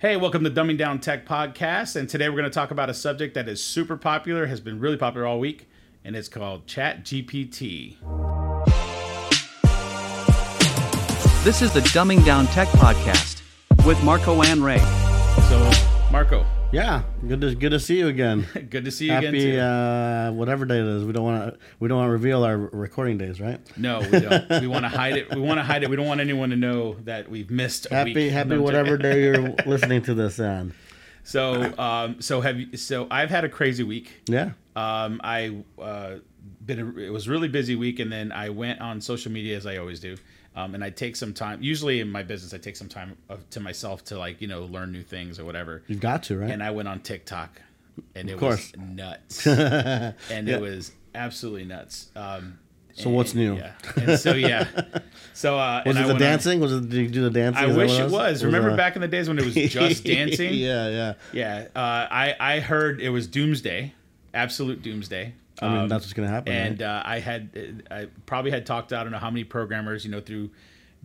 Hey, welcome to Dumbing Down Tech Podcast. And today we're going to talk about a subject that is super popular, has been really popular all week, and it's called Chat GPT. This is the Dumbing Down Tech Podcast with Marco and Ray. So, Marco, Yeah, good to good to see you again. good to see you again. Happy uh, whatever day it is. We don't want to we don't want to reveal our recording days, right? no, we don't. we want to hide it. We want to hide it. We don't want anyone to know that we've missed a Happy week. happy whatever day you're listening to this on. So, um, so have you? So I've had a crazy week. Yeah. Um, I uh, been a, it was a really busy week, and then I went on social media as I always do. Um, and I take some time. Usually in my business, I take some time to myself to like you know learn new things or whatever. You've got to, right? And I went on TikTok, and it course. was nuts, and it was absolutely nuts. Um, So what's new? Yeah. And so yeah, so uh, was and it I the went on- dancing? Was it did you do the dancing? I Is wish it was. Remember back in the days when it was just dancing? yeah, yeah. Yeah, uh, I I heard it was doomsday, absolute doomsday. I mean, Um, that's what's gonna happen. and right? uh, I had I probably had talked to I don't know how many programmers you know through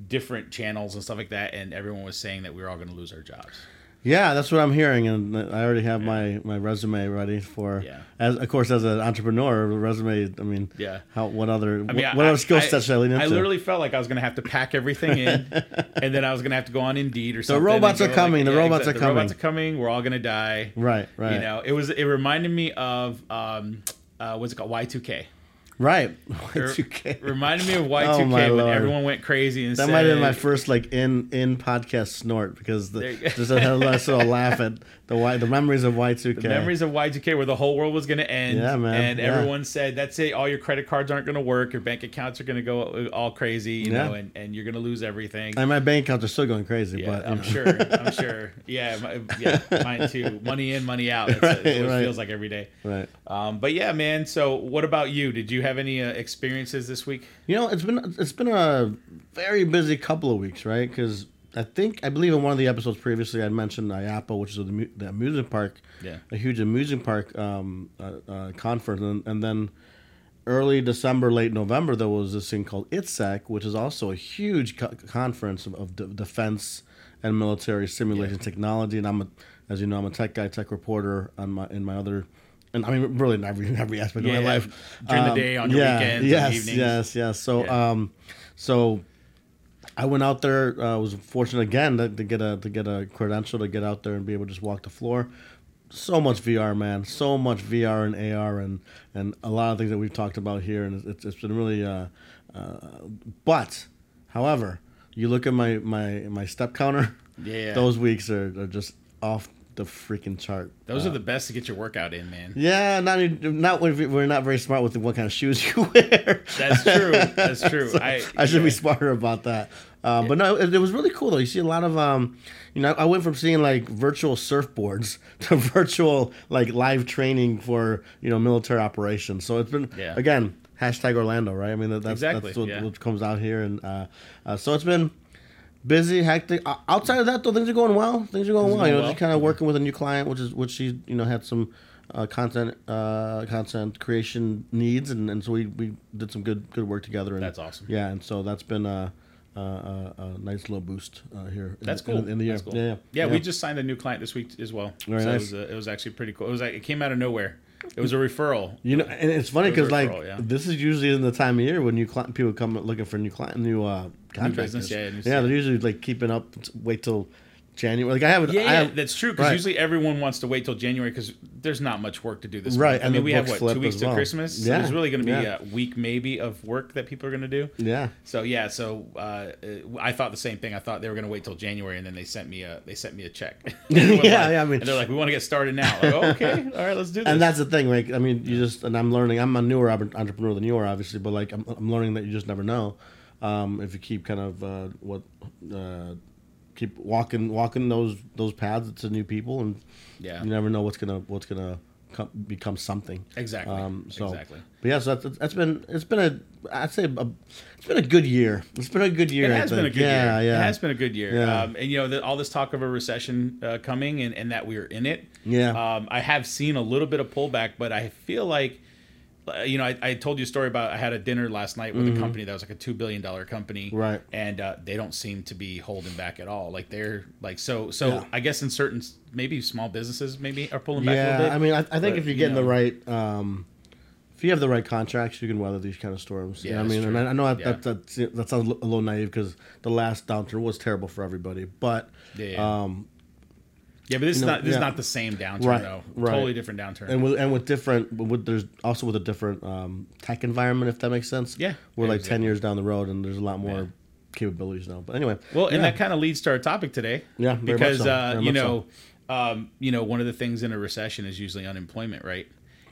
different channels and stuff like that, and everyone was saying that we were all going to lose our jobs. yeah, that's what I'm hearing, and I already have my, my resume ready for. Yeah. As of course, as an entrepreneur, resume. I mean, Yeah. How what other I mean, what, what other skill I- sets should I lean into? I literally felt like I was going to have to pack everything in, and then I was going to have to go on Indeed or something. The robots are coming, the robots exactly. are coming. The robots are coming. coming. We're all going to die. right, right, You know, it was. It reminded me of um, uh, what's it called? Y two K. right. Y2K. reminded me of Y Oh, two my K when Lord. everyone went crazy and That said, might have been my first like in in podcast snort because the, just a nice little laugh at the y the memories of Y two K. the memories of Y2K where the whole world was going to end. Yeah, man. And Yeah. everyone said, that's it. All your credit cards aren't going to work. Your bank accounts are going to go all crazy, you Yeah. know, and, and you're going to lose everything. And my bank accounts are still going crazy, yeah, but I'm know. sure. I'm sure. Yeah, my, yeah, mine too. Money in, money out. That's, Right, right. it feels like every day. Right. Um, but yeah, man. So, what about you? Did you have any uh, experiences this week? You know, it's been it's been a very busy couple of weeks, right? Because I think I believe in one of the episodes previously I mentioned IAAPA, which is the, the amusement park, Yeah. a huge amusement park um, uh, uh, conference, and, and then early December, late November, there was this thing called ITSEC, which is also a huge co- conference of, of de- defense and military simulation technology. And I'm, a, as you know, I'm a tech guy, tech reporter on my in my other. And I mean, really, in every every aspect Yeah, of my life. during the Um, day, on your yeah, weekends, yes, evenings. yes, yes. So, um, so I went out there. I uh, was fortunate again to, to get a to get a credential to get out there and be able to just walk the floor. So much VR, man. So much VR and AR and and a lot of things that we've talked about here, and it's, it's been really. Uh, uh, but, however, you look at my my my step counter. Yeah. Those weeks are, are just off the freaking chart. Those Uh, are the best to get your workout in, man. yeah, not not when we're not very smart with what kind of shoes you wear. That's true. That's true. So I- I, should yeah. be smarter about that. Um, But no, it, it was really cool though. You see a lot of, um, you know, I went from seeing like virtual surfboards to virtual like live training for you know military operations. So it's been Yeah. again hashtag Orlando, right? I mean that, that's Exactly, that's what, what comes out here, and uh, uh, so it's been busy, hectic. Outside of that, though, things are going well. Things are going Things well. You know, well. just kind of working with a new client, which is which she you know had some uh, content uh, content creation needs, and, and so we, we did some good good work together. And, That's awesome. Yeah, and so that's been a, a, a, a nice little boost uh, here. That's the- cool. in, in the year. That's cool. Yeah, yeah, we just signed a new client this week as well. Very so nice. it was uh, it was actually pretty cool. It was like it came out of nowhere. It was a referral. You know, and it's funny It because like referral, yeah. this is usually in the time of year when new client people come looking for new client, new uh, contractors. business, yeah, new- yeah, they're usually like keeping up. Wait till January. Like I have, Yeah, I yeah, that's true. Because right. usually everyone wants to wait till January because there's not much work to do this Right, month. I and mean, we have what two weeks to well. Christmas. So Yeah, there's really going to be yeah. a week maybe of work that people are going to do. yeah. So yeah, so uh, I thought the same thing. I thought they were going to wait till January, and then they sent me a they sent me a check. Yeah, yeah, I mean- and they're like, we want to get started now. Like, oh, okay, all right, let's do this. and that's the thing, right? I mean, you just and I'm learning. I'm a newer entrepreneur than you are, obviously, but like I'm, I'm learning that you just never know um, if you keep kind of uh, what uh, keep walking walking those those paths to new people, and Yeah. you never know what's gonna what's gonna come, become something. Exactly. Um, so, Exactly. But yeah, so that's, that's been it's been a I'd say a, it's been a good year. It's been a good year. It has been a good yeah, year. Yeah, It has been a good year. Yeah. Um, and you know, the, all this talk of a recession uh, coming and, and that we're in it. Yeah. Um, I have seen a little bit of pullback, but I feel like you know, I, I told you a story about I had a dinner last night with a company that was like a two billion dollar company, Mm-hmm. Right. And uh, they don't seem to be holding back at all. Like they're like so. So Yeah. I guess in certain maybe small businesses maybe are pulling back a Yeah, little bit. I mean, I, I think but, if you're you getting the right, um, if you have the right contracts, you can weather these kind of storms. Yeah, I mean, that's and. I, I know that, Yeah. that, that that sounds a little naive because the last downturn was terrible for everybody, but Yeah, yeah. um, yeah, but this is you know, not this is not the same downturn Right, though. right. Totally different downturn. and with and with different, with there's also with a different um, tech environment, if that makes sense. Yeah, we're yeah, like exactly. ten years down the road, and there's a lot more Yeah. capabilities now. But anyway, Well, and that kind of leads to our topic today. Yeah, because so, uh, you know, um, you know, one of the things in a recession is usually unemployment, right?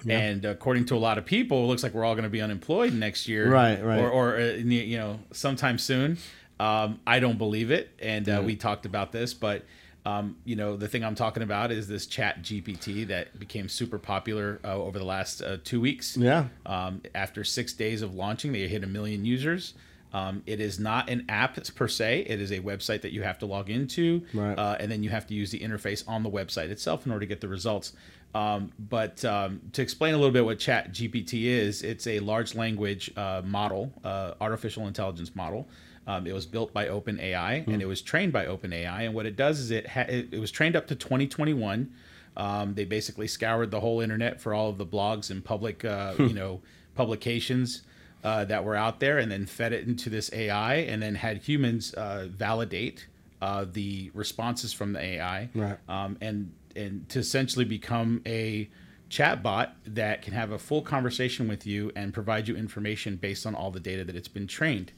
And according to a lot of people, it looks like we're all going to be unemployed next year, Right, right. Or, or uh, you know, sometime soon. Um, I don't believe it, and uh, we talked about this, but um, you know, the thing I'm talking about is this Chat GPT that became super popular uh, over the last uh, two weeks. Yeah. Um, after six days of launching, they hit a million users. Um, it is not an app per se. It is a website that you have to log into, Right. uh, and then you have to use the interface on the website itself in order to get the results. Um, but um, to explain a little bit what Chat GPT is, it's a large language uh, model, uh, artificial intelligence model. Um, it was built by OpenAI and it was trained by OpenAI. And what it does is it ha- it, it was trained up to 2021. Um, they basically scoured the whole internet for all of the blogs and public, uh, you know, publications uh, that were out there, and then fed it into this AI, and then had humans uh, validate uh, the responses from the AI, Right. um, and and to essentially become a chatbot that can have a full conversation with you and provide you information based on all the data that it's been trained.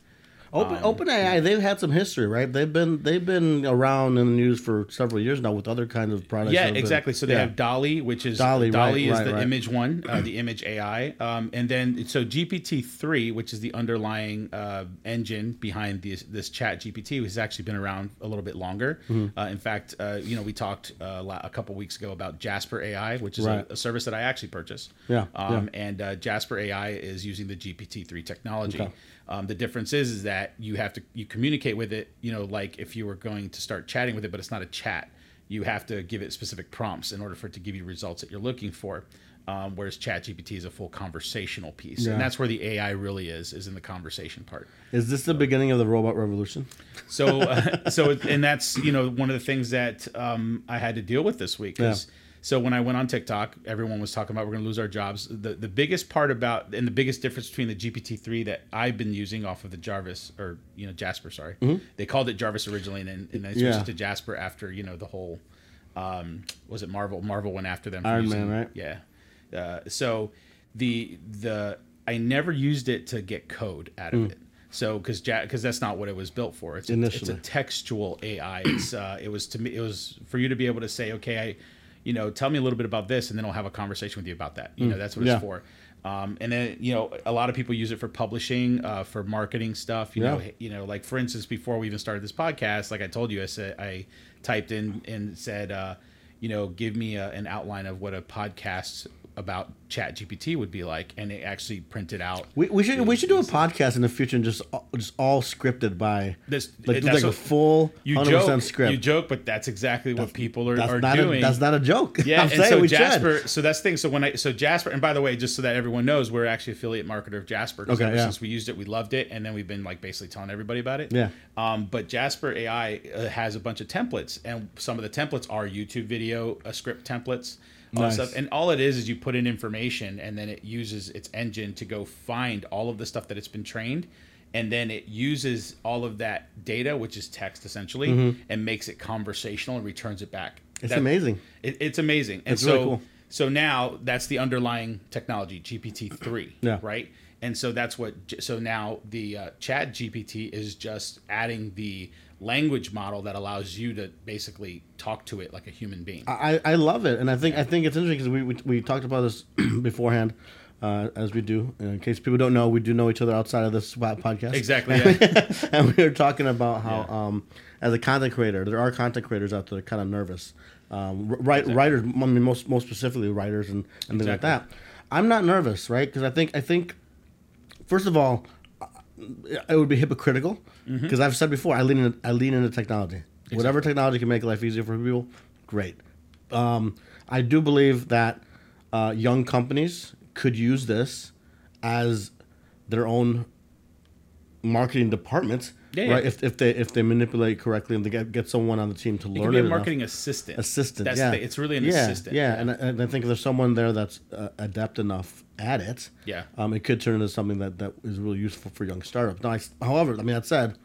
Open OpenAI, they've had some history, right? They've been they've been around in the news for several years now with other kinds of products. Yeah, have been- exactly. So they yeah. have DALL-E, which is DALL-E, DALL-E right, is right, the right. image one, uh, the image AI, um, and then so GPT three, which is the underlying uh, engine behind this this Chat GPT, which has actually been around a little bit longer. Mm-hmm. Uh, in fact, uh, you know, we talked uh, a couple weeks ago about Jasper AI, which is a, a service that I actually purchased. Yeah, um, and uh, Jasper AI is using the GPT three technology. Okay. Um, the difference is is that you have to you communicate with it, you know, like if you were going to start chatting with it, but it's not a chat. You have to give it specific prompts in order for it to give you results that you're looking for. Um, whereas ChatGPT is a full conversational piece, Yeah. and that's where the AI really is, is in the conversation part. Is this the beginning of the robot revolution? So, uh, so, and that's you know one of the things that um, I had to deal with this week. 'cause- So when I went on TikTok, everyone was talking about we're going to lose our jobs. The the biggest part about and the biggest difference between the GPT three that I've been using off of the Jarvis or you know Jasper, sorry, they called it Jarvis originally, and then, and they switched Yeah. it to Jasper after you know the whole um, was it Marvel? Marvel went after them. for Iron using- Man, right? Yeah. Uh, so the the I never used it to get code out of it. So because because that's not what it was built for. It's a, it's a textual AI. It's uh, it was to me it was for you to be able to say okay I you know tell me a little bit about this and then I'll have a conversation with you about that. You know that's what Yeah. it's for. Um, and then you know a lot of people use it for publishing, uh, for marketing stuff. You know, you know, like for instance, before we even started this podcast, like I told you, I said I typed in and said, uh, you know, give me a, an outline of what a podcast about Chat GPT would be like, and it actually printed out. We, we should we should do a podcast in the future and just all- just all scripted by This- like that's like a full You hundred joke, script. you joke, but that's exactly what people are, that's are not doing. a, that's not a joke. Yeah, I'm and saying so we Jasper. should. So that's the thing. So when I so Jasper, and by the way, just so that everyone knows, we're actually affiliate marketer of Jasper. Okay, ever yeah. Since we used it, we loved it, and then we've been like basically telling everybody about it. Yeah. Um, but Jasper AI uh, has a bunch of templates, and some of the templates are YouTube video, uh, script templates. All Nice. stuff. And all it is is you put in information, and then it uses its engine to go find all of the stuff that it's been trained, and then it uses all of that data, which is text essentially, and makes it conversational and returns it back. Mm-hmm. It's That- amazing. it, it's amazing. And It's so, really cool. so now that's the underlying technology, GPT three. Yeah. Right. And so that's what. So now the uh, Chat GPT is just adding the language model that allows you to basically talk to it like a human being. I, I love it, and I think I think it's interesting because we, we we talked about this beforehand, uh, as we do. In case people don't know, we do know each other outside of this podcast. Exactly. Yeah. and we were talking about how, Yeah. um, as a content creator, there are content creators out there kind of nervous. Um, write, Writers, I mean, most most specifically writers and, and things like that. I'm not nervous, right? Because I think I think, first of all, uh, it would be hypocritical Mm-hmm. because I've said before, I lean in, I lean into technology. Whatever technology can make life easier for people, great. Um, I do believe that uh, young companies could use this as their own marketing department. Yeah, yeah. right. If, if they if they manipulate correctly and they get, get someone on the team to It learn it a enough. marketing assistant. assistant. That's yeah, the, it's really an yeah, assistant. Yeah, and, I- and I think if there's someone there that's uh, adept enough at it, Yeah. um, it could turn into something that, that is really useful for young startups. Now, I, however, I mean that said,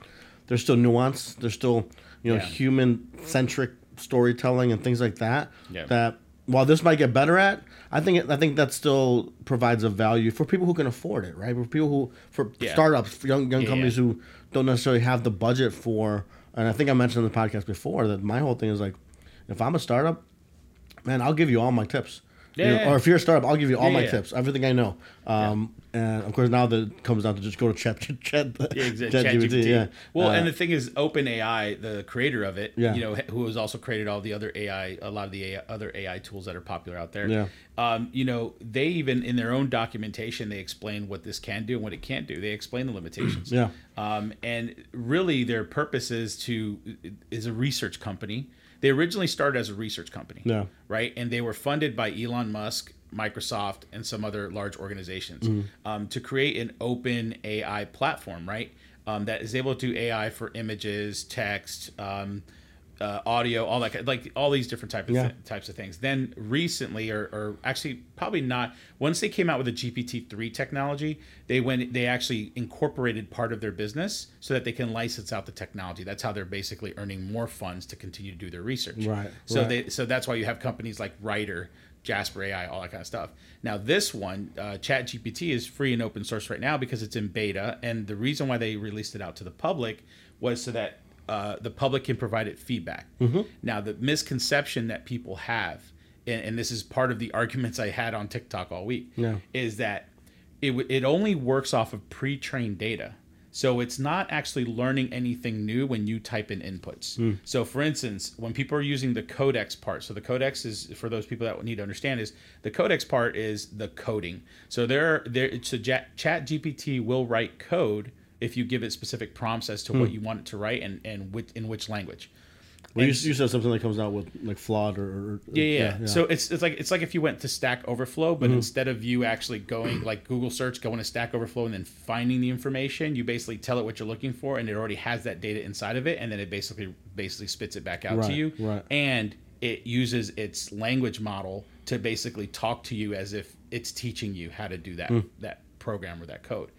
there's still nuance. There's still you know Yeah. human centric storytelling and things like that. Yeah. That while this might get better at, I think it, I think that still provides a value for people who can afford it, right? For people who for Yeah. startups, for young young Yeah, companies yeah. who don't necessarily have the budget for. And I think I mentioned in the podcast before that my whole thing is like, if I'm a startup, man, I'll give you all my tips. You know, yeah. Or if you're a startup, I'll give you all Yeah, my yeah. tips, everything I know. Um, And of course, now that it comes down to just go to Chat Chat, Yeah, exactly. Chat ChatGPT. Yeah. Well, Uh, and the thing is, OpenAI, the creator of it, Yeah. you know, who has also created all the other AI, a lot of the AI, other AI tools that are popular out there. Yeah. Um, you know, they even in their own documentation, they explain what this can do and what it can't do. They explain the limitations. Yeah. Um, and really, their purpose is to is a research company. They originally started as a research company. Yeah. Right, and they were funded by Elon Musk, Microsoft, and some other large organizations Mm-hmm. um, to create an open AI platform. Right, um, that is able to do AI for images, text. Um, uh, audio, all that, like all these different type of Yeah. thi- types of things. Then recently, or, or actually probably not, once they came out with the GPT three technology, they went, they actually incorporated part of their business so that they can license out the technology. That's how they're basically earning more funds to continue to do their research. Right, So right. they, so that's why you have companies like Rytr, Jasper AI, all that kind of stuff. Now this one, uh, Chat GPT, is free and open source right now because it's in beta, and the reason why they released it out to the public was so that uh, the public can provide it feedback. Mm-hmm. Now the misconception that people have, and, and this is part of the arguments I had on TikTok all week, Yeah. is that it it only works off of pre-trained data. So it's not actually learning anything new when you type in inputs. So for instance, when people are using the codex part, so the codex is for those people that need to understand is the codex part is the coding. So there there so Chat GPT will write code if you give it specific prompts as to hmm. what you want it to write and and which, in which language. well, you, and- you said something that comes out with like flawed or, or Yeah, yeah. So it's it's like it's like if you went to Stack Overflow, but hmm. instead of you actually going like Google search, going to Stack Overflow and then finding the information, you basically tell it what you're looking for, and it already has that data inside of it, and then it basically basically spits it back out to you, right. and it uses its language model to basically talk to you as if it's teaching you how to do that hmm. that program or that code,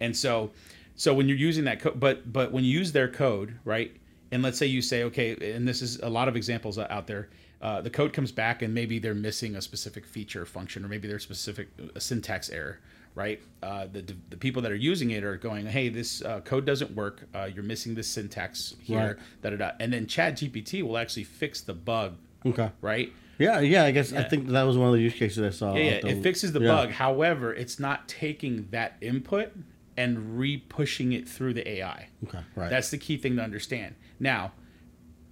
and so so when you're using that code, but but when you use their code, right? And let's say you say, okay, and this is a lot of examples out there. Uh, the code comes back and maybe they're missing a specific feature or function, or maybe there's specific a syntax error, right? Uh, the the people that are using it are going, hey, this uh, code doesn't work. Uh, you're missing this syntax here, da da da. And then Chat GPT will actually fix the bug, okay. right? Yeah, yeah. I guess I think that was one of the use cases I saw. Yeah, yeah, it fixes the Yeah. bug. However, it's not taking that input and re-pushing it through the AI. Okay, right. That's the key thing to understand. Now,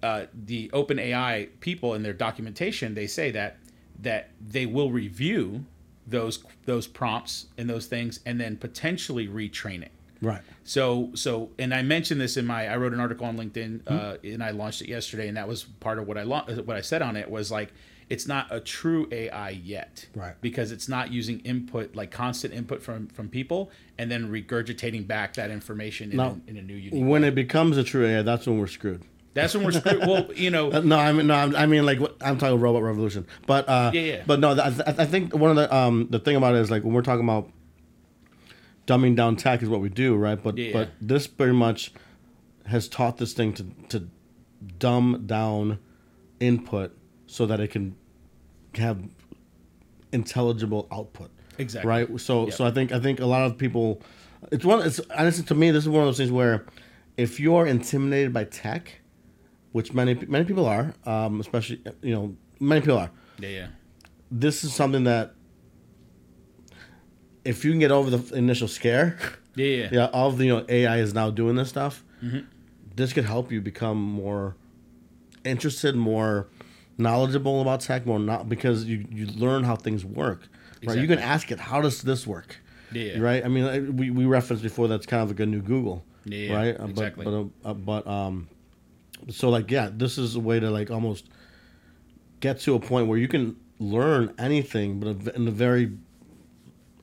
uh, the OpenAI people in their documentation they say that that they will review those those prompts and those things and then potentially retrain it. Right. So so and I mentioned this in my I wrote an article on LinkedIn Hmm. uh, and I launched it yesterday and that was part of what I lo- what I said on it was like it's not a true AI yet, Right. Because it's not using input like constant input from from people and then regurgitating back that information in, Now, a, in a new unique. When it becomes a true AI, that's when we're screwed. That's when we're screwed. Well, you know, Uh, no, I mean no, I'm- mean like I'm talking robot revolution. But uh, Yeah, yeah. But no, I, th- I think one of the um the thing about it is like when we're talking about dumbing down tech is what we do, right? But Yeah. but this very much has taught this thing to to dumb down input so that it can have intelligible output. Exactly. Right. So Yep. so I think I think a lot of people it's one it's honestly to me this is one of those things where if you're intimidated by tech, which many many people are, um, especially you know many people are. yeah, yeah, This is something that if you can get over the initial scare, yeah, yeah. yeah, of the you know AI is now doing this stuff, Mm-hmm. this could help you become more interested, more knowledgeable about tech, more not because you you learn how things work. Right, you can ask it, how does this work? Yeah. Right. I mean, we, we referenced before that's kind of like a new Google. Yeah, Right. Uh, exactly. But but, uh, uh, but um, so like yeah, this is a way to like almost get to a point where you can learn anything, but in a very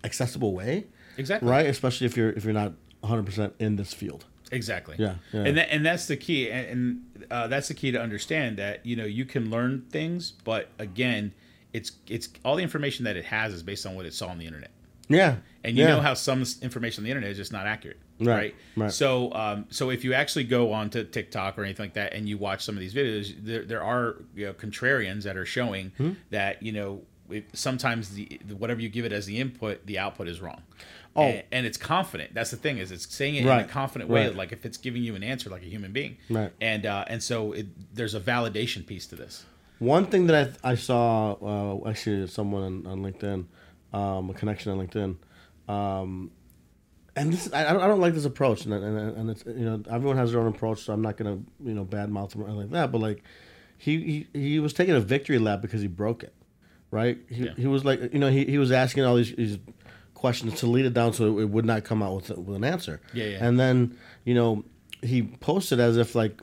accessible way. Exactly. Right. Especially if you're if you're not 100 percent in this field. Exactly. Yeah, yeah. And that, and that's the key, and, and uh, that's the key to understand that you know you can learn things, but again, it's it's all the information that it has is based on what it saw on the internet, Yeah. and you yeah. know how some information on the internet is just not accurate, Right, right? right. So um, so if you actually go on to TikTok or anything like that, and you watch some of these videos, there there are you know, contrarians that are showing Hmm? that you know. It, sometimes the whatever you give it as the input, the output is wrong. Oh. and, and it's confident. That's the thing is it's saying it in a confident way, right. like if it's giving you an answer like a human being. Right. And uh, and so it, there's a validation piece to this. One thing that I, I saw, uh, actually, someone on, on LinkedIn, um, a connection on LinkedIn, um, and this I, I don't- I don't like this approach, and and, and it's you know everyone has their own approach, so I'm not gonna you know badmouth them or anything like that. But like, he he, he was taking a victory lap because he broke it, right? He, Yeah. he was like you know he, he was asking all these, these questions to lead it down so it would not come out with with an answer. Yeah, yeah. And then you know he posted as if like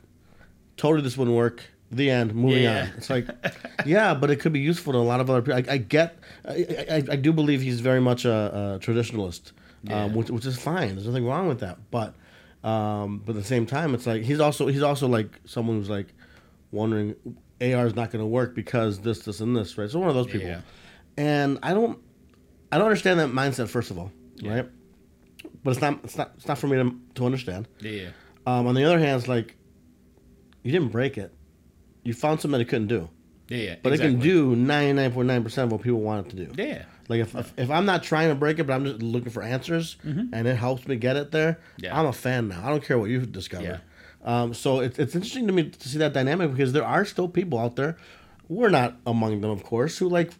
totally this wouldn't work. The end. Moving Yeah. on. It's like, yeah, but it could be useful to a lot of other people. I, I get. I, I, I do believe he's very much a, a traditionalist, Yeah. um, which, which is fine. There's nothing wrong with that. But, um, but at the same time, it's like he's also he's also like someone who's like wondering AR is not going to work because this, this, and this, right? So one of those people. Yeah. And I don't, I don't understand that mindset. First of all, Yeah. right? But it's not it's not it's not for me to to understand. Yeah, Um, on the other hand, it's like you didn't break it. You found something that it couldn't do. yeah. yeah But it can do ninety nine point nine percent of what people want it to do. Yeah, Like if, if if I'm not trying to break it, but I'm just looking for answers, and it helps me get it there, Mm-hmm. Yeah. I'm a fan now. I don't care what you've discovered. Yeah. Um, so it's it's interesting to me to see that dynamic because there are still people out there. We're not among them, of course, who like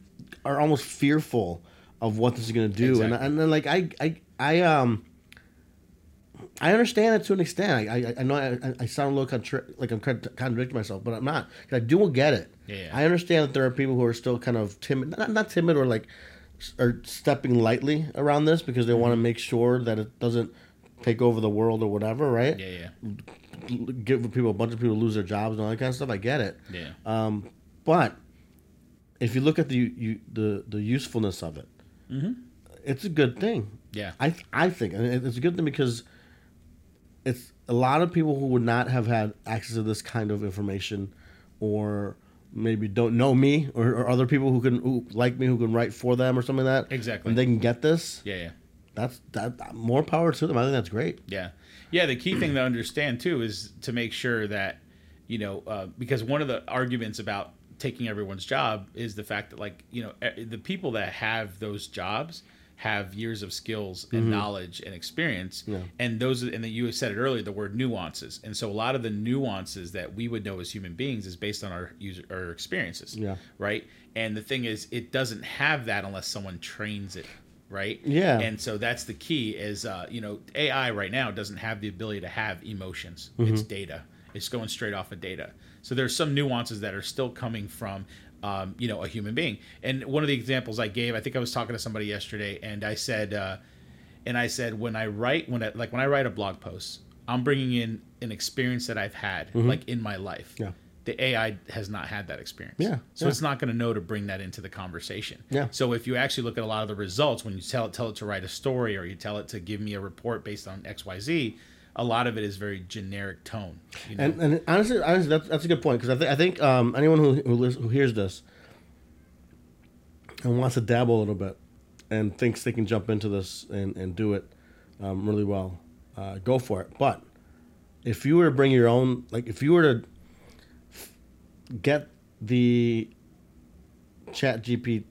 are almost fearful of what this is going to do, Exactly. and and then like I I I um. I understand it to an extent. I I, I know I, I sound a little contra- like I'm con- contradicting myself, but I'm not. I do get it. Yeah, yeah. I understand that there are people who are still kind of timid, not, not timid or like, are stepping lightly around this because they Mm-hmm. want to make sure that it doesn't take over the world or whatever, right? yeah, yeah, Give people a bunch of people lose their jobs and all that kind of stuff. I get it. yeah. Um, but if you look at the you, the the usefulness of it, it's a good thing. Mm-hmm. Yeah. I I think and it's a good thing because it's a lot of people who would not have had access to this kind of information, or maybe don't know me, or, or other people who can who like me who can write for them or something like that. Exactly. And they can get this. yeah, yeah. That's that more power to them. I think that's great. Yeah, yeah. The key thing to understand too is to make sure that you know uh, because one of the arguments about taking everyone's job is the fact that like you know the people that have those jobs have years of skills and knowledge and experience Yeah. and those and that you said it earlier the word nuances and so a lot of the nuances that we would know as human beings is based on our user our experiences Yeah. right and the thing is it doesn't have that unless someone trains it right Yeah. and so that's the key is uh, you know ai right now doesn't have the ability to have emotions Mm-hmm. it's data it's going straight off of data so there's some nuances that are still coming from um, you know a human being and one of the examples i gave i think i was talking to somebody yesterday and i said uh, and i said when i write when i like when i write a blog post i'm bringing in an experience that i've had like in my life Mm-hmm. Yeah. The ai has not had that experience Yeah, so yeah. it's not going to know to bring that into the conversation Yeah. so if you actually look at a lot of the results when you tell it tell it to write a story or you tell it to give me a report based on xyz a lot of it is very generic tone you know? And, and honestly, honestly, that's, that's a good point because I, th- I think um, anyone who who, lis- who hears this and wants to dabble a little bit and thinks they can jump into this and, and do it um, really well, uh, go for it. But if you were to bring your own, like if you were to get the Chat GPT,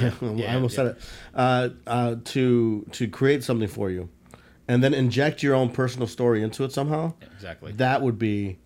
yeah, I almost yeah. said it, uh, uh, to to create something for you, and then inject your own personal story into it somehow. Exactly. That would be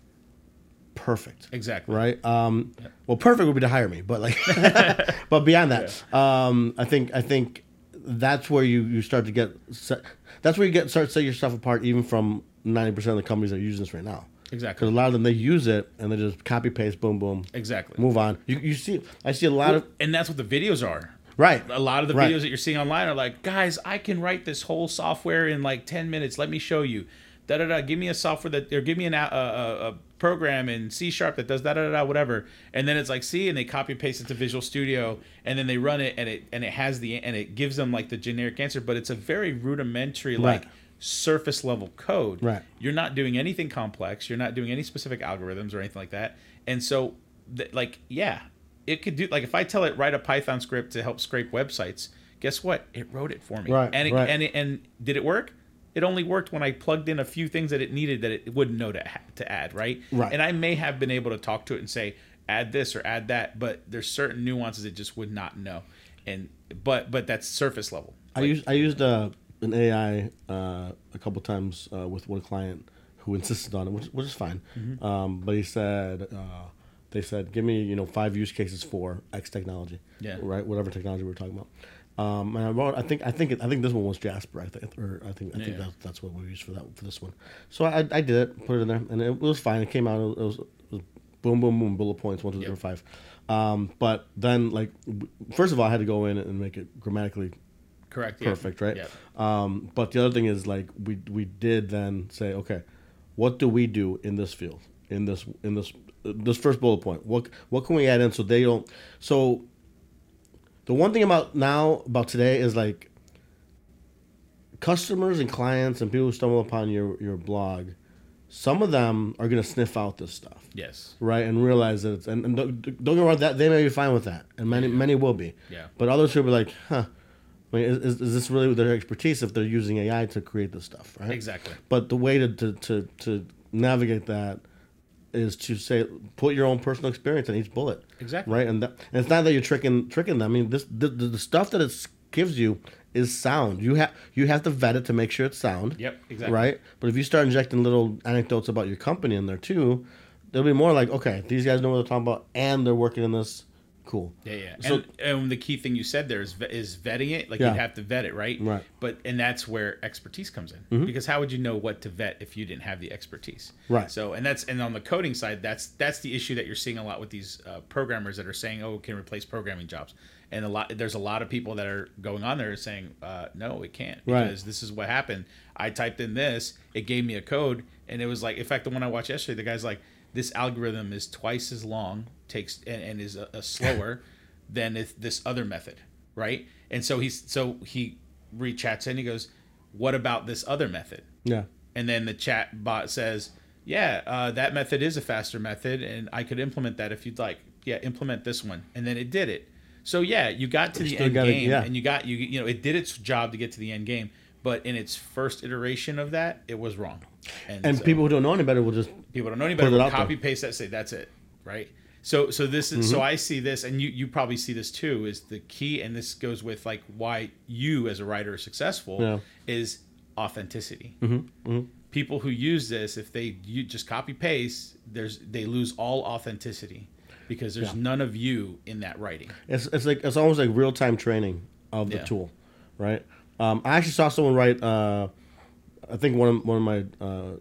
perfect. Exactly. Right? Um well perfect would be to hire me but like but beyond that um i think i think that's where you you start to get set, that's where you get start to set yourself apart even from 90% of the companies that are using this right now because a lot of them they use it and they just copy paste boom boom exactly move on you, you see i see a lot of and that's what the videos are right a lot of the Right. videos that you're seeing online are like, guys, I can write this whole software in like 10 minutes. Let me show you. Da da da. Give me a software that, or give me an, a, a, a program in C sharp that does da da da whatever, and then it's like see, and they copy paste it to Visual Studio, and then they run it, and it and it has the and it gives them like the generic answer, but it's a very rudimentary like Right. Surface level code. Right. You're not doing anything complex. You're not doing any specific algorithms or anything like that. And so, th- like, yeah, it could do. Like, if I tell it write a Python script to help scrape websites, guess what? It wrote it for me. Right, And it, right. and it, and did it work? It only worked when I plugged in a few things that it needed that it wouldn't know to ha- to add. Right. Right. And I may have been able to talk to it and say add this or add that, but there's certain nuances it just would not know. And but but that's surface level. I used I used uh, an AI uh, a couple times uh, with one client who insisted on it, which, which is fine. Mm-hmm. Um, but he said uh, they said give me you know five use cases for X technology, Yeah. right, whatever technology we are talking about. Um, and I wrote, I think, I think, it, I think this one was Jasper. I think, or I think, I think Yeah. that, that's what we used for that for this one. So I, I did it, put it in there, and it was fine. It came out. It was, it was boom, boom, boom, bullet points, one, two, three, Yep. four, five. Um, but then, like, first of all, I had to go in and make it grammatically Correct. yeah. perfect, right? Yeah. Um, but the other thing is like we we did then say, okay, what do we do in this field in this in this this first bullet point? What what can we add in so they don't so. The one thing about now about today is like customers and clients and people who stumble upon your your blog, some of them are gonna sniff out this stuff Yes. right, and realize that it's and, and don't, don't get me wrong, that they may be fine with that, and many many will be. Yeah. But others will be like, huh, I mean, is, is, is this really their expertise if they're using AI to create this stuff, right? Exactly. But the way to to, to, to navigate that is to say put your own personal experience in each bullet. Exactly. Right, and that, and it's not that you're tricking tricking them. I mean, this the, the, the stuff that it gives you is sound. You have you have to vet it to make sure it's sound. Yep, exactly. Right, but if you start injecting little anecdotes about your company in there too, they'll be more like, okay, these guys know what they're talking about, and they're working in this. Cool. Yeah, yeah. So- and, and the key thing you said there is is vetting it. Like Yeah. you'd have to vet it, right? Right. But and that's where expertise comes in. Because how would you know what to vet if you didn't have the expertise? Right. So and that's and on the coding side, that's that's the issue that you're seeing a lot with these uh, programmers that are saying, "Oh, it can replace programming jobs." And a lot there's a lot of people that are going on there saying, uh, "No, it can't Right. because this is what happened. I typed in this, it gave me a code, and it was like, in fact, the one I watched yesterday, the guy's like, this algorithm is twice as long, takes and, and is a, a slower than if this other method, right? And so he's so he rechats and he goes, "What about this other method?" Yeah. And then the chat bot says, "Yeah, uh, that method is a faster method, and I could implement that if you'd like. Yeah, implement this one." And then it did it. So yeah, you got to the still end gotta- game, yeah. and you got you you know it did its job to get to the end game, but in its first iteration of that, it was wrong. And so- people who don't know any better will just people don't know any better will there. copy paste that say that's it right so so this is Mm-hmm. so i see this and you you probably see this too is the key and this goes with like why you as a writer are successful Yeah. is authenticity Mm-hmm. people who use this if they you just copy paste there's they lose all authenticity because there's Yeah. none of you in that writing It's, it's like it's almost like real time training of the Yeah. tool, right? Um, I actually saw someone write. Uh, I think one of one of my uh,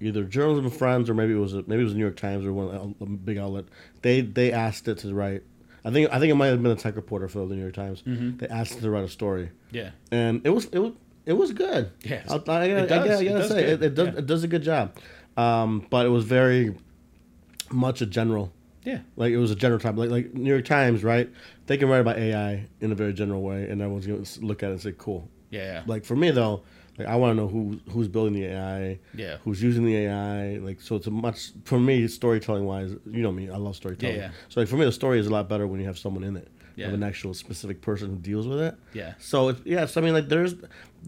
either journalism friends or maybe it was a, maybe it was the New York Times or one a big outlet. They they asked it to write. I think I think it might have been a tech reporter for the New York Times. Mm-hmm. They asked it to write a story, yeah and it was it was it was good. Yeah, I, gotta, it does. I gotta, It say it, it does Yeah. it does a good job. Um, but it was very much a general yeah like it was a general type, like like New York Times, right? They can write about AI in a very general way, and everyone's gonna look at it and say, "Cool." yeah Like for me though, like I want to know who who's building the AI, Yeah. who's using the AI. Like so, it's a much for me storytelling wise. You know me, I love storytelling. Yeah, yeah. So like for me, the story is a lot better when you have someone in it, Yeah. of an actual specific person who deals with it. Yeah. So it's, yeah, so I mean, like there's,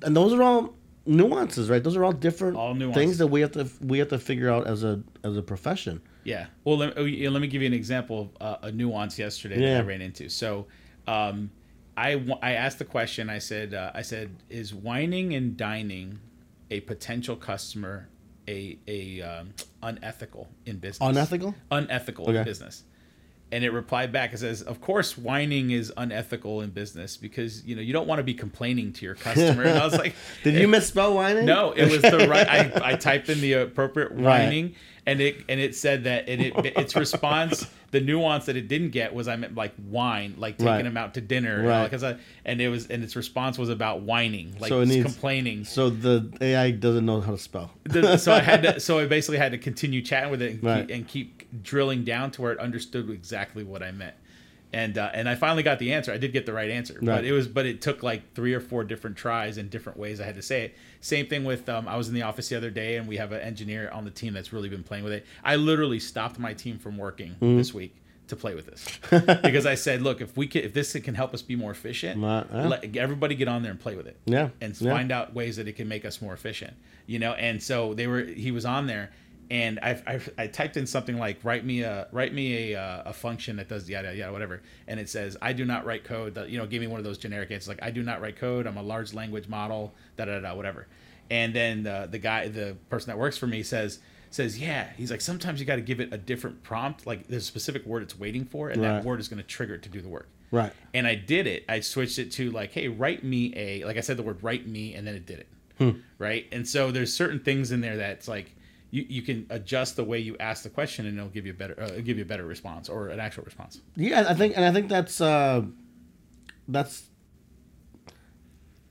and those are all nuances, right? Those are all different All things that we have to we have to figure out as a as a profession. Yeah. Well, let, oh, let me give you an example of uh, a nuance yesterday Yeah. that I ran into. So, um, I, I asked the question. I said, uh, I said, is whining and dining a potential customer a a um, unethical in business? Unethical? Unethical Okay. in business. And it replied back. It says, "Of course, whining is unethical in business because you know you don't want to be complaining to your customer." And I was like, Did you eh, misspell whining? No, it was the right. I, I typed in the appropriate whining, and it and it said that and it its response, the nuance that it didn't get was I meant like wine, like taking Right. him out to dinner, Right. Because I and it was and its response was about whining, like So it needs- complaining. So the AI doesn't know how to spell. So I had to, so I basically had to continue chatting with it and, Right. keep, and keep drilling down to where it understood exactly what I meant. And uh, and I finally got the answer. I did get the right answer, but it was but it took like three or four different tries and different ways I had to say it. Same thing with um, I was in the office the other day and we have an engineer on the team that's really been playing with it. I literally stopped my team from working Mm-hmm. this week to play with this because I said, look, if we can, if this can help us be more efficient, Right, yeah. let everybody get on there and play with it Yeah, and yeah. find out ways that it can make us more efficient you know and so they were he was on there and I, I, I typed in something like write me a write me a, uh, a function that does yada yada whatever and it says I do not write code that you know give me one of those generic answers like I do not write code I'm a large language model da da da whatever and then uh, the guy the person that works for me says says yeah he's like sometimes you got to give it a different prompt like there's a specific word it's waiting for and Right. that word is going to trigger it to do the work Right. and I did it. I switched it to like, hey, write me a like I said the word write me, and then it did it. Hmm. Right. And so there's certain things in there that's like you, you can adjust the way you ask the question, and it'll give you a better uh, give you a better response or an actual response. Yeah, I think, and I think that's uh, that's.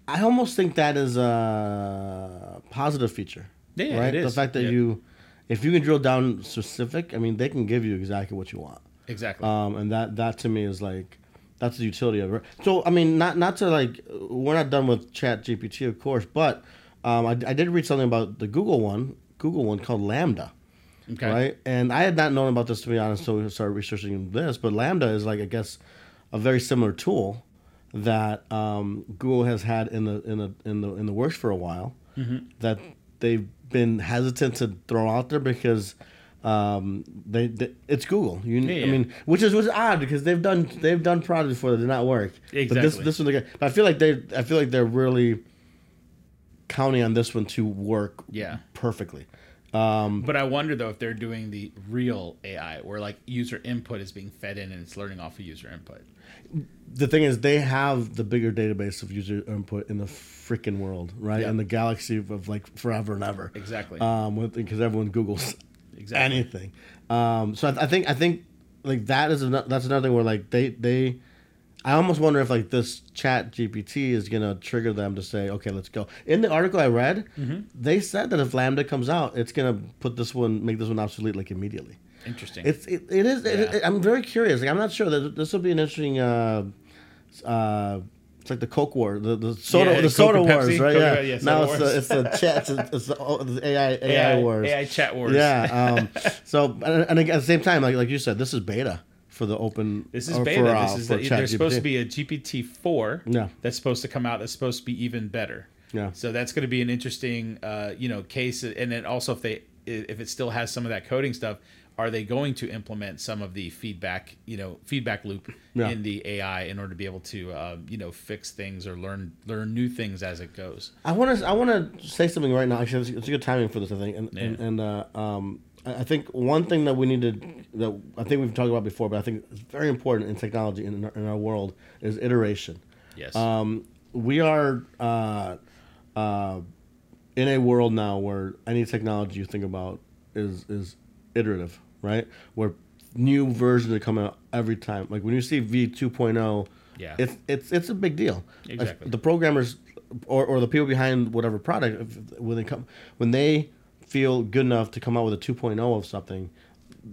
I almost think that is a positive feature. Yeah, right. The fact that Yeah. you, if you can drill down specific, I mean, they can give you exactly what you want. Exactly. Um, and that that to me is like that's the utility of it. So I mean, not not to like we're not done with Chat GPT, of course, but um, I, I did read something about the Google one, Google one called LaMDA. okay. Right, and I had not known about this to be honest, so we started researching this. But LaMDA is like, I guess, a very similar tool that um, Google has had in the in the in the in the works for a while. That they've been hesitant to throw out there because um, they, they it's Google. You, Yeah, I mean, which is which is odd because they've done they've done products before that did not work. Exactly. But this this one, they got- I feel like they I feel like they're really counting on this one to work Yeah. perfectly. But I wonder though if they're doing the real AI, where like user input is being fed in and it's learning off of user input. the thing is they have the bigger database of user input in the freaking world right Yeah. in the galaxy of, like forever and ever Exactly. um because everyone googles Exactly. anything um so I, I think i think like that is ano- that's another thing where like they they i almost wonder if like this chat gpt is gonna trigger them to say okay let's go in the article i read Mm-hmm. they said that if LaMDA comes out it's gonna put this one make this one obsolete like immediately Interesting. it's it, it is. Yeah. it- I'm very curious. Like I'm not sure that this will be an interesting. Uh, uh, it's like the Coke war, the, the soda, Yeah, the soda wars, Pepsi, right? Coke yeah. yeah, now it's the it's the chat, it's, the- it's the, oh, the AI, AI, wars. AI chat wars. Yeah. Um, so and, and again, at the same time, like like you said, this is beta for the open. This is beta. For, uh, this is the, there's supposed to be a GPT four. Yeah. That's supposed to come out. That's supposed to be even better. Yeah. So that's going to be an interesting, uh, you know, case. And then also if they, if it still has some of that coding stuff, are they going to implement some of the feedback, you know, feedback loop Yeah. in the AI in order to be able to, um, you know, fix things or learn learn new things as it goes? I want to I want to say something right now. Actually, it's, it's a good timing for this. I think, and and, and uh, um, I think one thing that we need to that I think we've talked about before, but I think it's very important in technology in our, in our world is iteration. Yes. Um, we are uh, uh, in a world now where any technology you think about is is iterative, right? Where new versions are coming out every time. Like when you see V 2.0, Yeah. it's it's it's a big deal. Exactly. the programmers or, or the people behind whatever product if, when they come when they feel good enough to come out with a 2.0 of something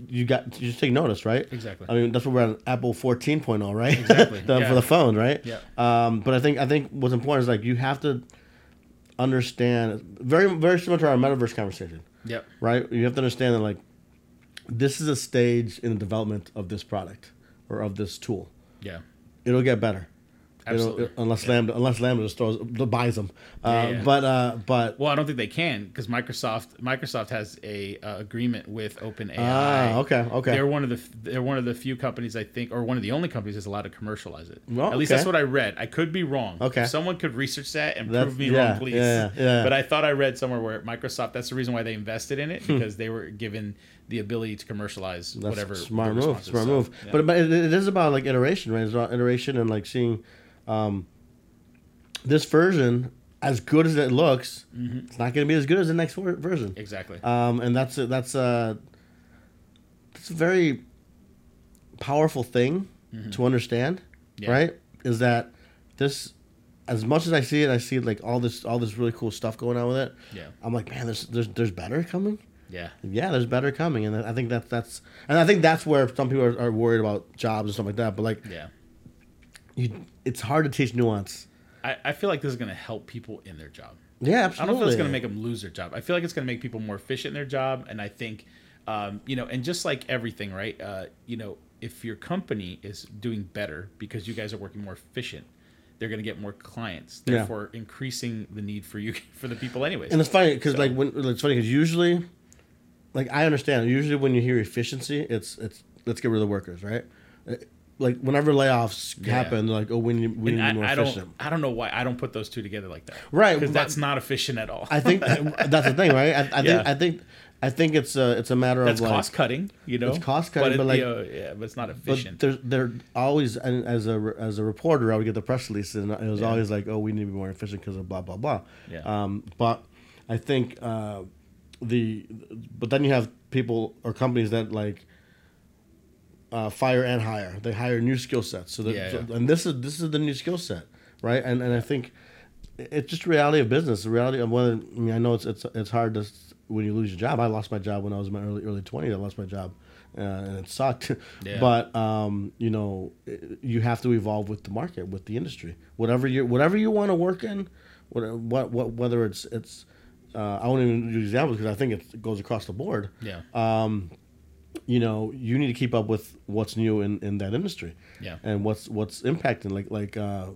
you got you just take notice right Exactly. i mean that's what we're on apple 14.0 right Exactly, The- yeah. for the phone right Yeah. um, but i think i think what's important is like you have to understand very very similar to our metaverse conversation yep. right you have to understand that like this is a stage in the development of this product or of this tool Yeah. it'll get better Absolutely. unless LaMDA unless LaMDA just buys them uh, Yeah, yeah. but uh but Well, I don't think they can because Microsoft Microsoft has a uh, agreement with OpenAI. Ah, okay, okay. They're one of the they're one of the few companies I think, or one of the only companies that's allowed to commercialize it. Well, At least that's what I read. I could be wrong. Okay. If someone could research that and That's- prove me yeah, wrong, please. yeah, yeah. But I thought I read somewhere where Microsoft. That's the reason why they invested in it Hmm. because they were given the ability to commercialize That's whatever smart move. Smart So, move. yeah. But but it, it is about like iteration, right? It's about iteration and like seeing um, this version as good as it looks. It's not going to be as good as the next version. exactly. Um, and that's a, that's a that's a very powerful thing to understand, Yeah. right? Is that this as much as I see it, I see like all this all this really cool stuff going on with it. Yeah. I'm like, man, there's there's there's better coming. yeah. Yeah, there's better coming, and I think that that's and I think that's where some people are, are worried about jobs and stuff like that. But like, Yeah. You, it's hard to teach nuance. I, I feel like this is going to help people in their job. Yeah, absolutely. I don't feel it's going to make them lose their job. I feel like it's going to make people more efficient in their job. And I think, um, you know, and just like everything, right? Uh, you know, if your company is doing better because you guys are working more efficient, they're going to get more clients, Yeah. therefore increasing the need for you for the people anyways. And it's funny because So- like when it's funny because usually, like I understand. Usually when you hear efficiency, it's it's let's get rid of the workers, right? Uh, Like whenever layoffs Yeah. happen, like oh we need we need be more I, I efficient. don't, I don't know why I don't put those two together like that. Right, Because that's not efficient at all. I think that's the thing, right? I, I think Yeah. I think I think it's a it's a matter that's of like cost cutting, you know. It's cost-cutting, it- but, like- you know, yeah, but it's not But efficient. they're they're always and as a as a reporter, I would get the press release, and it was Yeah. always like, "Oh, we need to be more efficient because of blah blah blah." Yeah. Um, but I think uh, the but then you have people or companies that like uh, fire and hire. They hire new skill sets. So, that, Yeah, so- and this is this is the new skill set, right? And and I think it's just reality of business. The reality of whether I mean I know it's it's it's hard to when you lose your job. I lost my job when I was in my early early twenties. I lost my job, uh, and it sucked. Yeah. But um, you know, you have to evolve with the market, with the industry. Whatever you whatever you want to work in, what what, what whether it's it's uh, I won't even use examples because I think it goes across the board. yeah. You know, you need to keep up with what's new in, in that industry. Yeah. And what's what's impacting like like uh,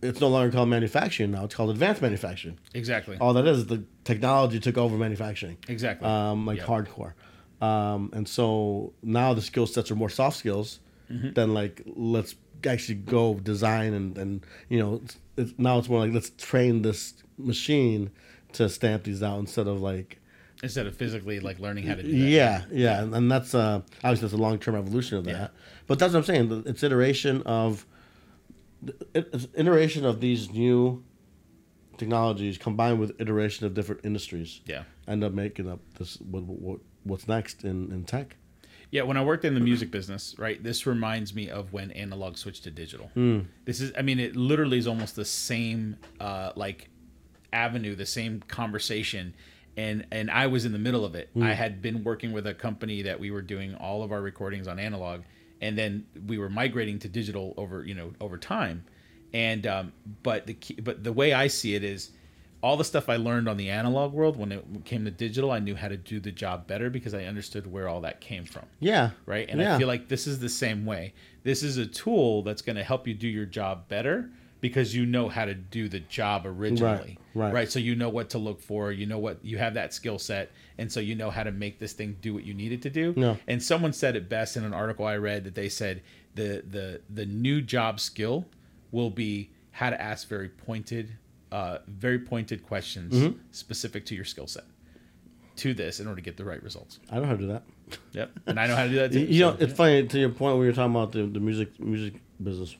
it's no longer called manufacturing now. It's called advanced manufacturing. exactly. All that is the technology took over manufacturing. Exactly. Um, like Yeah. hardcore. Um, and so now the skill sets are more soft skills Mm-hmm. than like let's actually go design and, and you know it's, it's, now it's more like let's train this machine to stamp these out instead of like Instead of physically like learning how to do that. yeah yeah and, and that's uh obviously that's a long-term evolution of that Yeah. but that's what i'm saying the- it's iteration of it's iteration of these new technologies combined with iteration of different industries Yeah. end up making up this what, what what's next in, in tech Yeah, when I worked in the music business, right, this reminds me of when analog switched to digital. This is, I mean, it literally is almost the same, uh, like, avenue, the same conversation, and and I was in the middle of it. I had been working with a company that we were doing all of our recordings on analog, and then we were migrating to digital over, you know, over time, and um, but the key, but the way I see it is all the stuff I learned on the analog world when it came to digital, I knew how to do the job better because I understood where all that came from. yeah Right. And yeah. I feel like this is the same way. This is a tool that's going to help you do your job better because you know how to do the job originally. right. Right. So you know what to look for. You know what you have that skill set. And so you know how to make this thing do what you need it to do. Yeah. And someone said it best in an article I read that they said the the the new job skill will be how to ask very pointed uh, very pointed questions Mm-hmm. specific to your skill set to this in order to get the right results. i know how to do that Yep. And I know how to do that too. you know so, it's funny to your point where you're talking about the, the music music business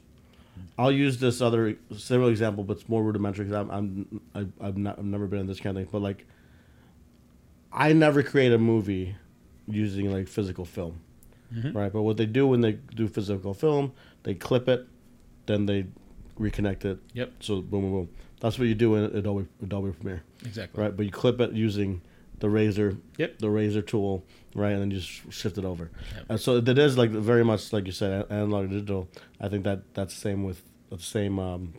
I'll use this other similar example, but it's more rudimentary because I'm, I'm I, I've not I've never been in this kind of thing. But like, I never create a movie using like physical film, mm-hmm. right? But what they do when they do physical film, they clip it, then they reconnect it. Yep. So boom, boom, boom. That's what you do in Adobe Adobe Premiere, Exactly. right? But you clip it using the razor, Yep. the razor tool, right, and then you just shift it over. Yep. And so it is like very much like you said, analog to digital. I think that that's the same with the same. Um,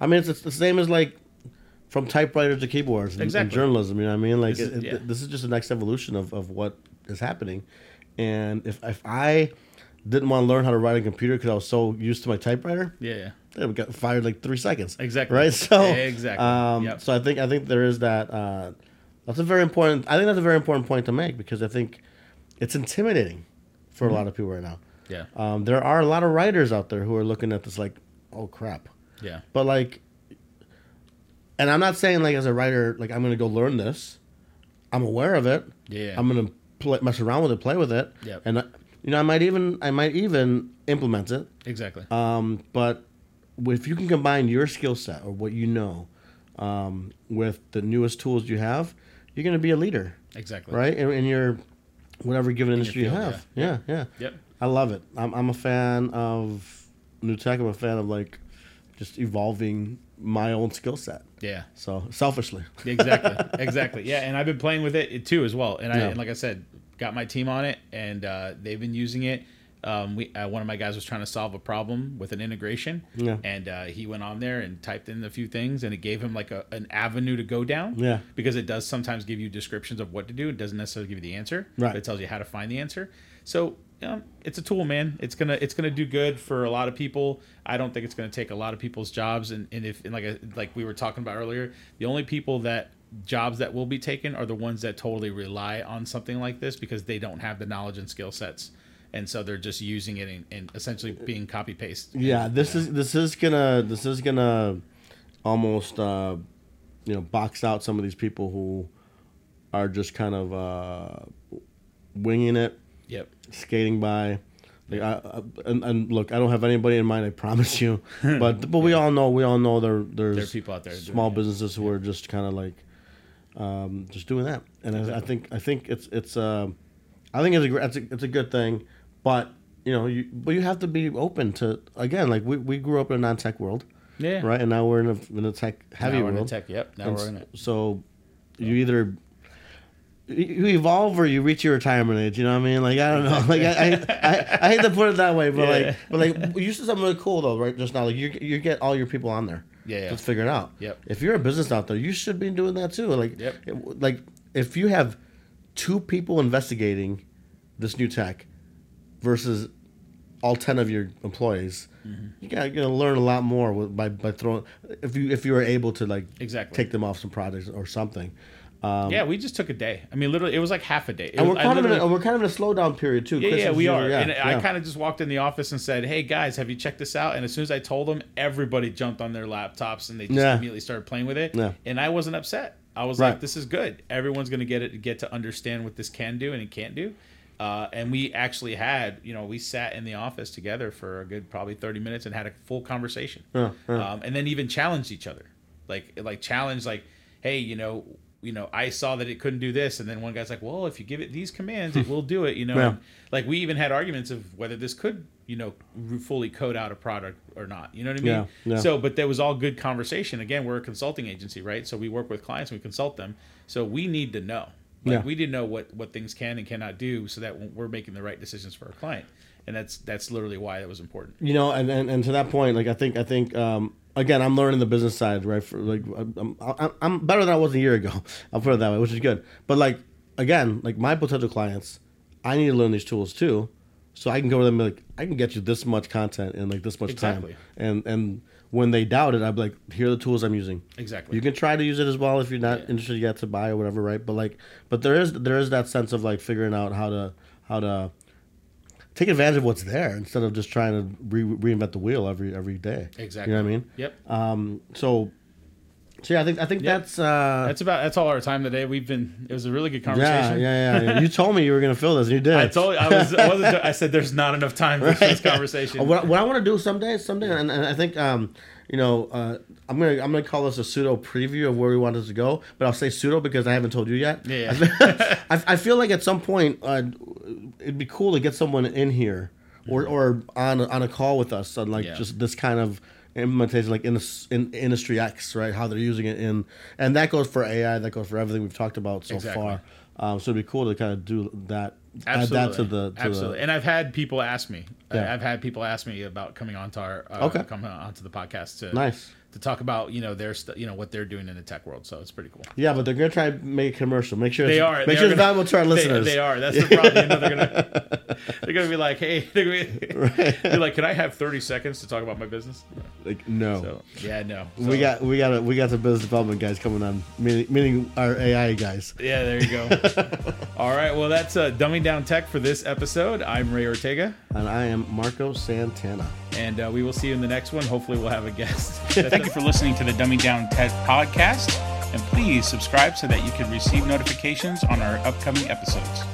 I mean, it's, it's the same as like from typewriters to keyboards in, in Exactly. journalism. You know what I mean? Like This this is- is, yeah. this is just the next evolution of, of what is happening. And if if I didn't want to learn how to write on a computer because I was so used to my typewriter, Yeah. yeah. yeah, we got fired like three seconds. Exactly. Right. So Exactly. Um, Yep. So I think I think there is that. Uh, that's a very important. I think that's a very important point to make because I think it's intimidating for Mm-hmm. a lot of people right now. Yeah. Um, there are a lot of writers out there who are looking at this like, oh crap. Yeah. But like, and I'm not saying like as a writer like I'm gonna go learn this. I'm aware of it. Yeah. I'm gonna play, mess around with it, play with it, Yep. and I, you know I might even I might even implement it. Exactly. Um, but if you can combine your skill set or what you know um, with the newest tools you have, you're going to be a leader, exactly. right? In, in your whatever given industry field, you have. Yeah, yeah. Yep. I love it. I'm, I'm a fan of new tech. I'm a fan of like just evolving my own skill set. Yeah. So selfishly, exactly exactly yeah and i've been playing with it too as well and i Yeah. and like i said got my team on it and uh, they've been using it um, we uh, one of my guys was trying to solve a problem with an integration. Yeah. and uh, he went on there and typed in a few things and it gave him like a, an avenue to go down. Yeah. because it does sometimes give you descriptions of what to do. It doesn't necessarily give you the answer Right. but it tells you how to find the answer. So um, it's a tool man. It's gonna it's gonna do good for a lot of people. I don't think it's gonna take a lot of people's jobs. And, and if and like I, like we were talking about earlier the only people that jobs that will be taken are the ones that totally rely on something like this because they don't have the knowledge and skill sets and so they're just using it and, and essentially being copy paste yeah. This is this is gonna this is gonna almost uh, you know box out some of these people who are just kind of uh, winging it yep skating by. Like I, I, and, and look, I don't have anybody in mind. I promise you. But but we all know we all know there there's There people out there small it. businesses who are just kind of like um, just doing that. And I, I think I think it's it's uh, I think it's a it's a, it's a good thing. But you know you but you have to be open to again like we, we grew up in a non tech world, yeah right? And now we're in a in a tech heavy now we're in world. the tech yep now And we're in it So you either you- you evolve or you reach your retirement age. You know what I mean? Like I don't know. Like I, I, I, I hate to put it that way, but Yeah. like but like you said something really cool though, right? Just now, like you you get all your people on there. Yeah, yeah. Just figure it out. Yep. If you're a business out there, you should be doing that too. Like Yep. it- like if you have two people investigating this new tech versus all ten of your employees. Mm-hmm. You got you're gonna learn a lot more with, by by throwing if you if you were able to like Exactly. take them off some projects or something. Um, yeah we just took a day i mean literally it was like half a day It and we're I kind of in a, we're kind of in a slowdown period too. Yeah, yeah, we are. yeah, and I kind of just walked in the office and said, "Hey guys, have you checked this out?" And as soon as I told them, everybody jumped on their laptops and they just Yeah. immediately started playing with it. Yeah. And I wasn't upset. I was Right. like, "This is good. Everyone's going to get it, get to understand what this can do and it can't do." Uh, and we actually had, you know, we sat in the office together for a good probably thirty minutes and had a full conversation, Yeah, yeah. Um, and then even challenged each other, like like challenged like, "Hey, you know." You know, I saw that it couldn't do this, and then one guy's like, "Well, if you give it these commands, it will do it." You know, Yeah. and, like we even had arguments of whether this could you know fully code out a product or not you know what i mean Yeah, yeah. so but that was all good conversation again we're a consulting agency right so we work with clients and we consult them so we need to know like Yeah. we didn't know what what things can and cannot do so that we're making the right decisions for our client and that's that's literally why that was important you know, and, and, and to that point, like I think I think um, again, I'm learning the business side, right? For like, I'm, I'm, I'm better than I was a year ago. I'll put it that way, which is good. But like again, like my potential clients, I need to learn these tools too, so I can go to them like, I can get you this much content in like this much Exactly. time, and and when they doubt it, I'd be like, here are the tools I'm using. Exactly. You can try to use it as well if you're not Yeah. interested yet to buy or whatever, right? But like, but there is there is that sense of like figuring out how to how to take advantage of what's there instead of just trying to re- reinvent the wheel every every day. exactly You know what I mean? yep Um. So, so yeah, I think I think Yeah. that's uh. that's about that's all our time today we've been it was a really good conversation yeah, yeah, yeah. You told me you were gonna fill this, and you did. I told you I was I wasn't I said there's not enough time for this conversation. What, what I want to do someday, someday, and, and I think, um, you know, uh, I'm gonna I'm gonna call this a pseudo preview of where we want this to go, but I'll say pseudo because I haven't told you yet. Yeah, I, I feel like at some point uh, it'd be cool to get someone in here or or on a, on a call with us on like Yeah. just this kind of implementation like in, in industry X, right? How they're using it in, and that goes for AI, that goes for everything we've talked about so Exactly. far. Um, so it'd be cool to kind of do that. Absolutely. Add that to the to Absolutely. The, and I've had people ask me. Yeah. I've had people ask me about coming onto our uh, Okay. coming onto the podcast to Nice. To talk about you know their st- you know what they're doing in the tech world. So it's pretty cool. Yeah, but they're gonna try and make a commercial. Make sure They are. Make they sure are it's gonna- valuable to our listeners. They, are. That's the problem. You know, they're gonna they're gonna be like, hey, they're gonna be, they're like, can I have thirty seconds to talk about my business? Like no. So yeah, no. we got we got a, we got the business development guys coming on, meaning, meaning our AI guys. Yeah, there you go. All right. Well, that's uh, dumbing down tech for this episode. I'm Ray Ortega. And I am Marco Santana. And uh, we will see you in the next one. Hopefully, we'll have a guest. Thank you for listening to the Dumbing Down Tech podcast, and please subscribe so that you can receive notifications on our upcoming episodes.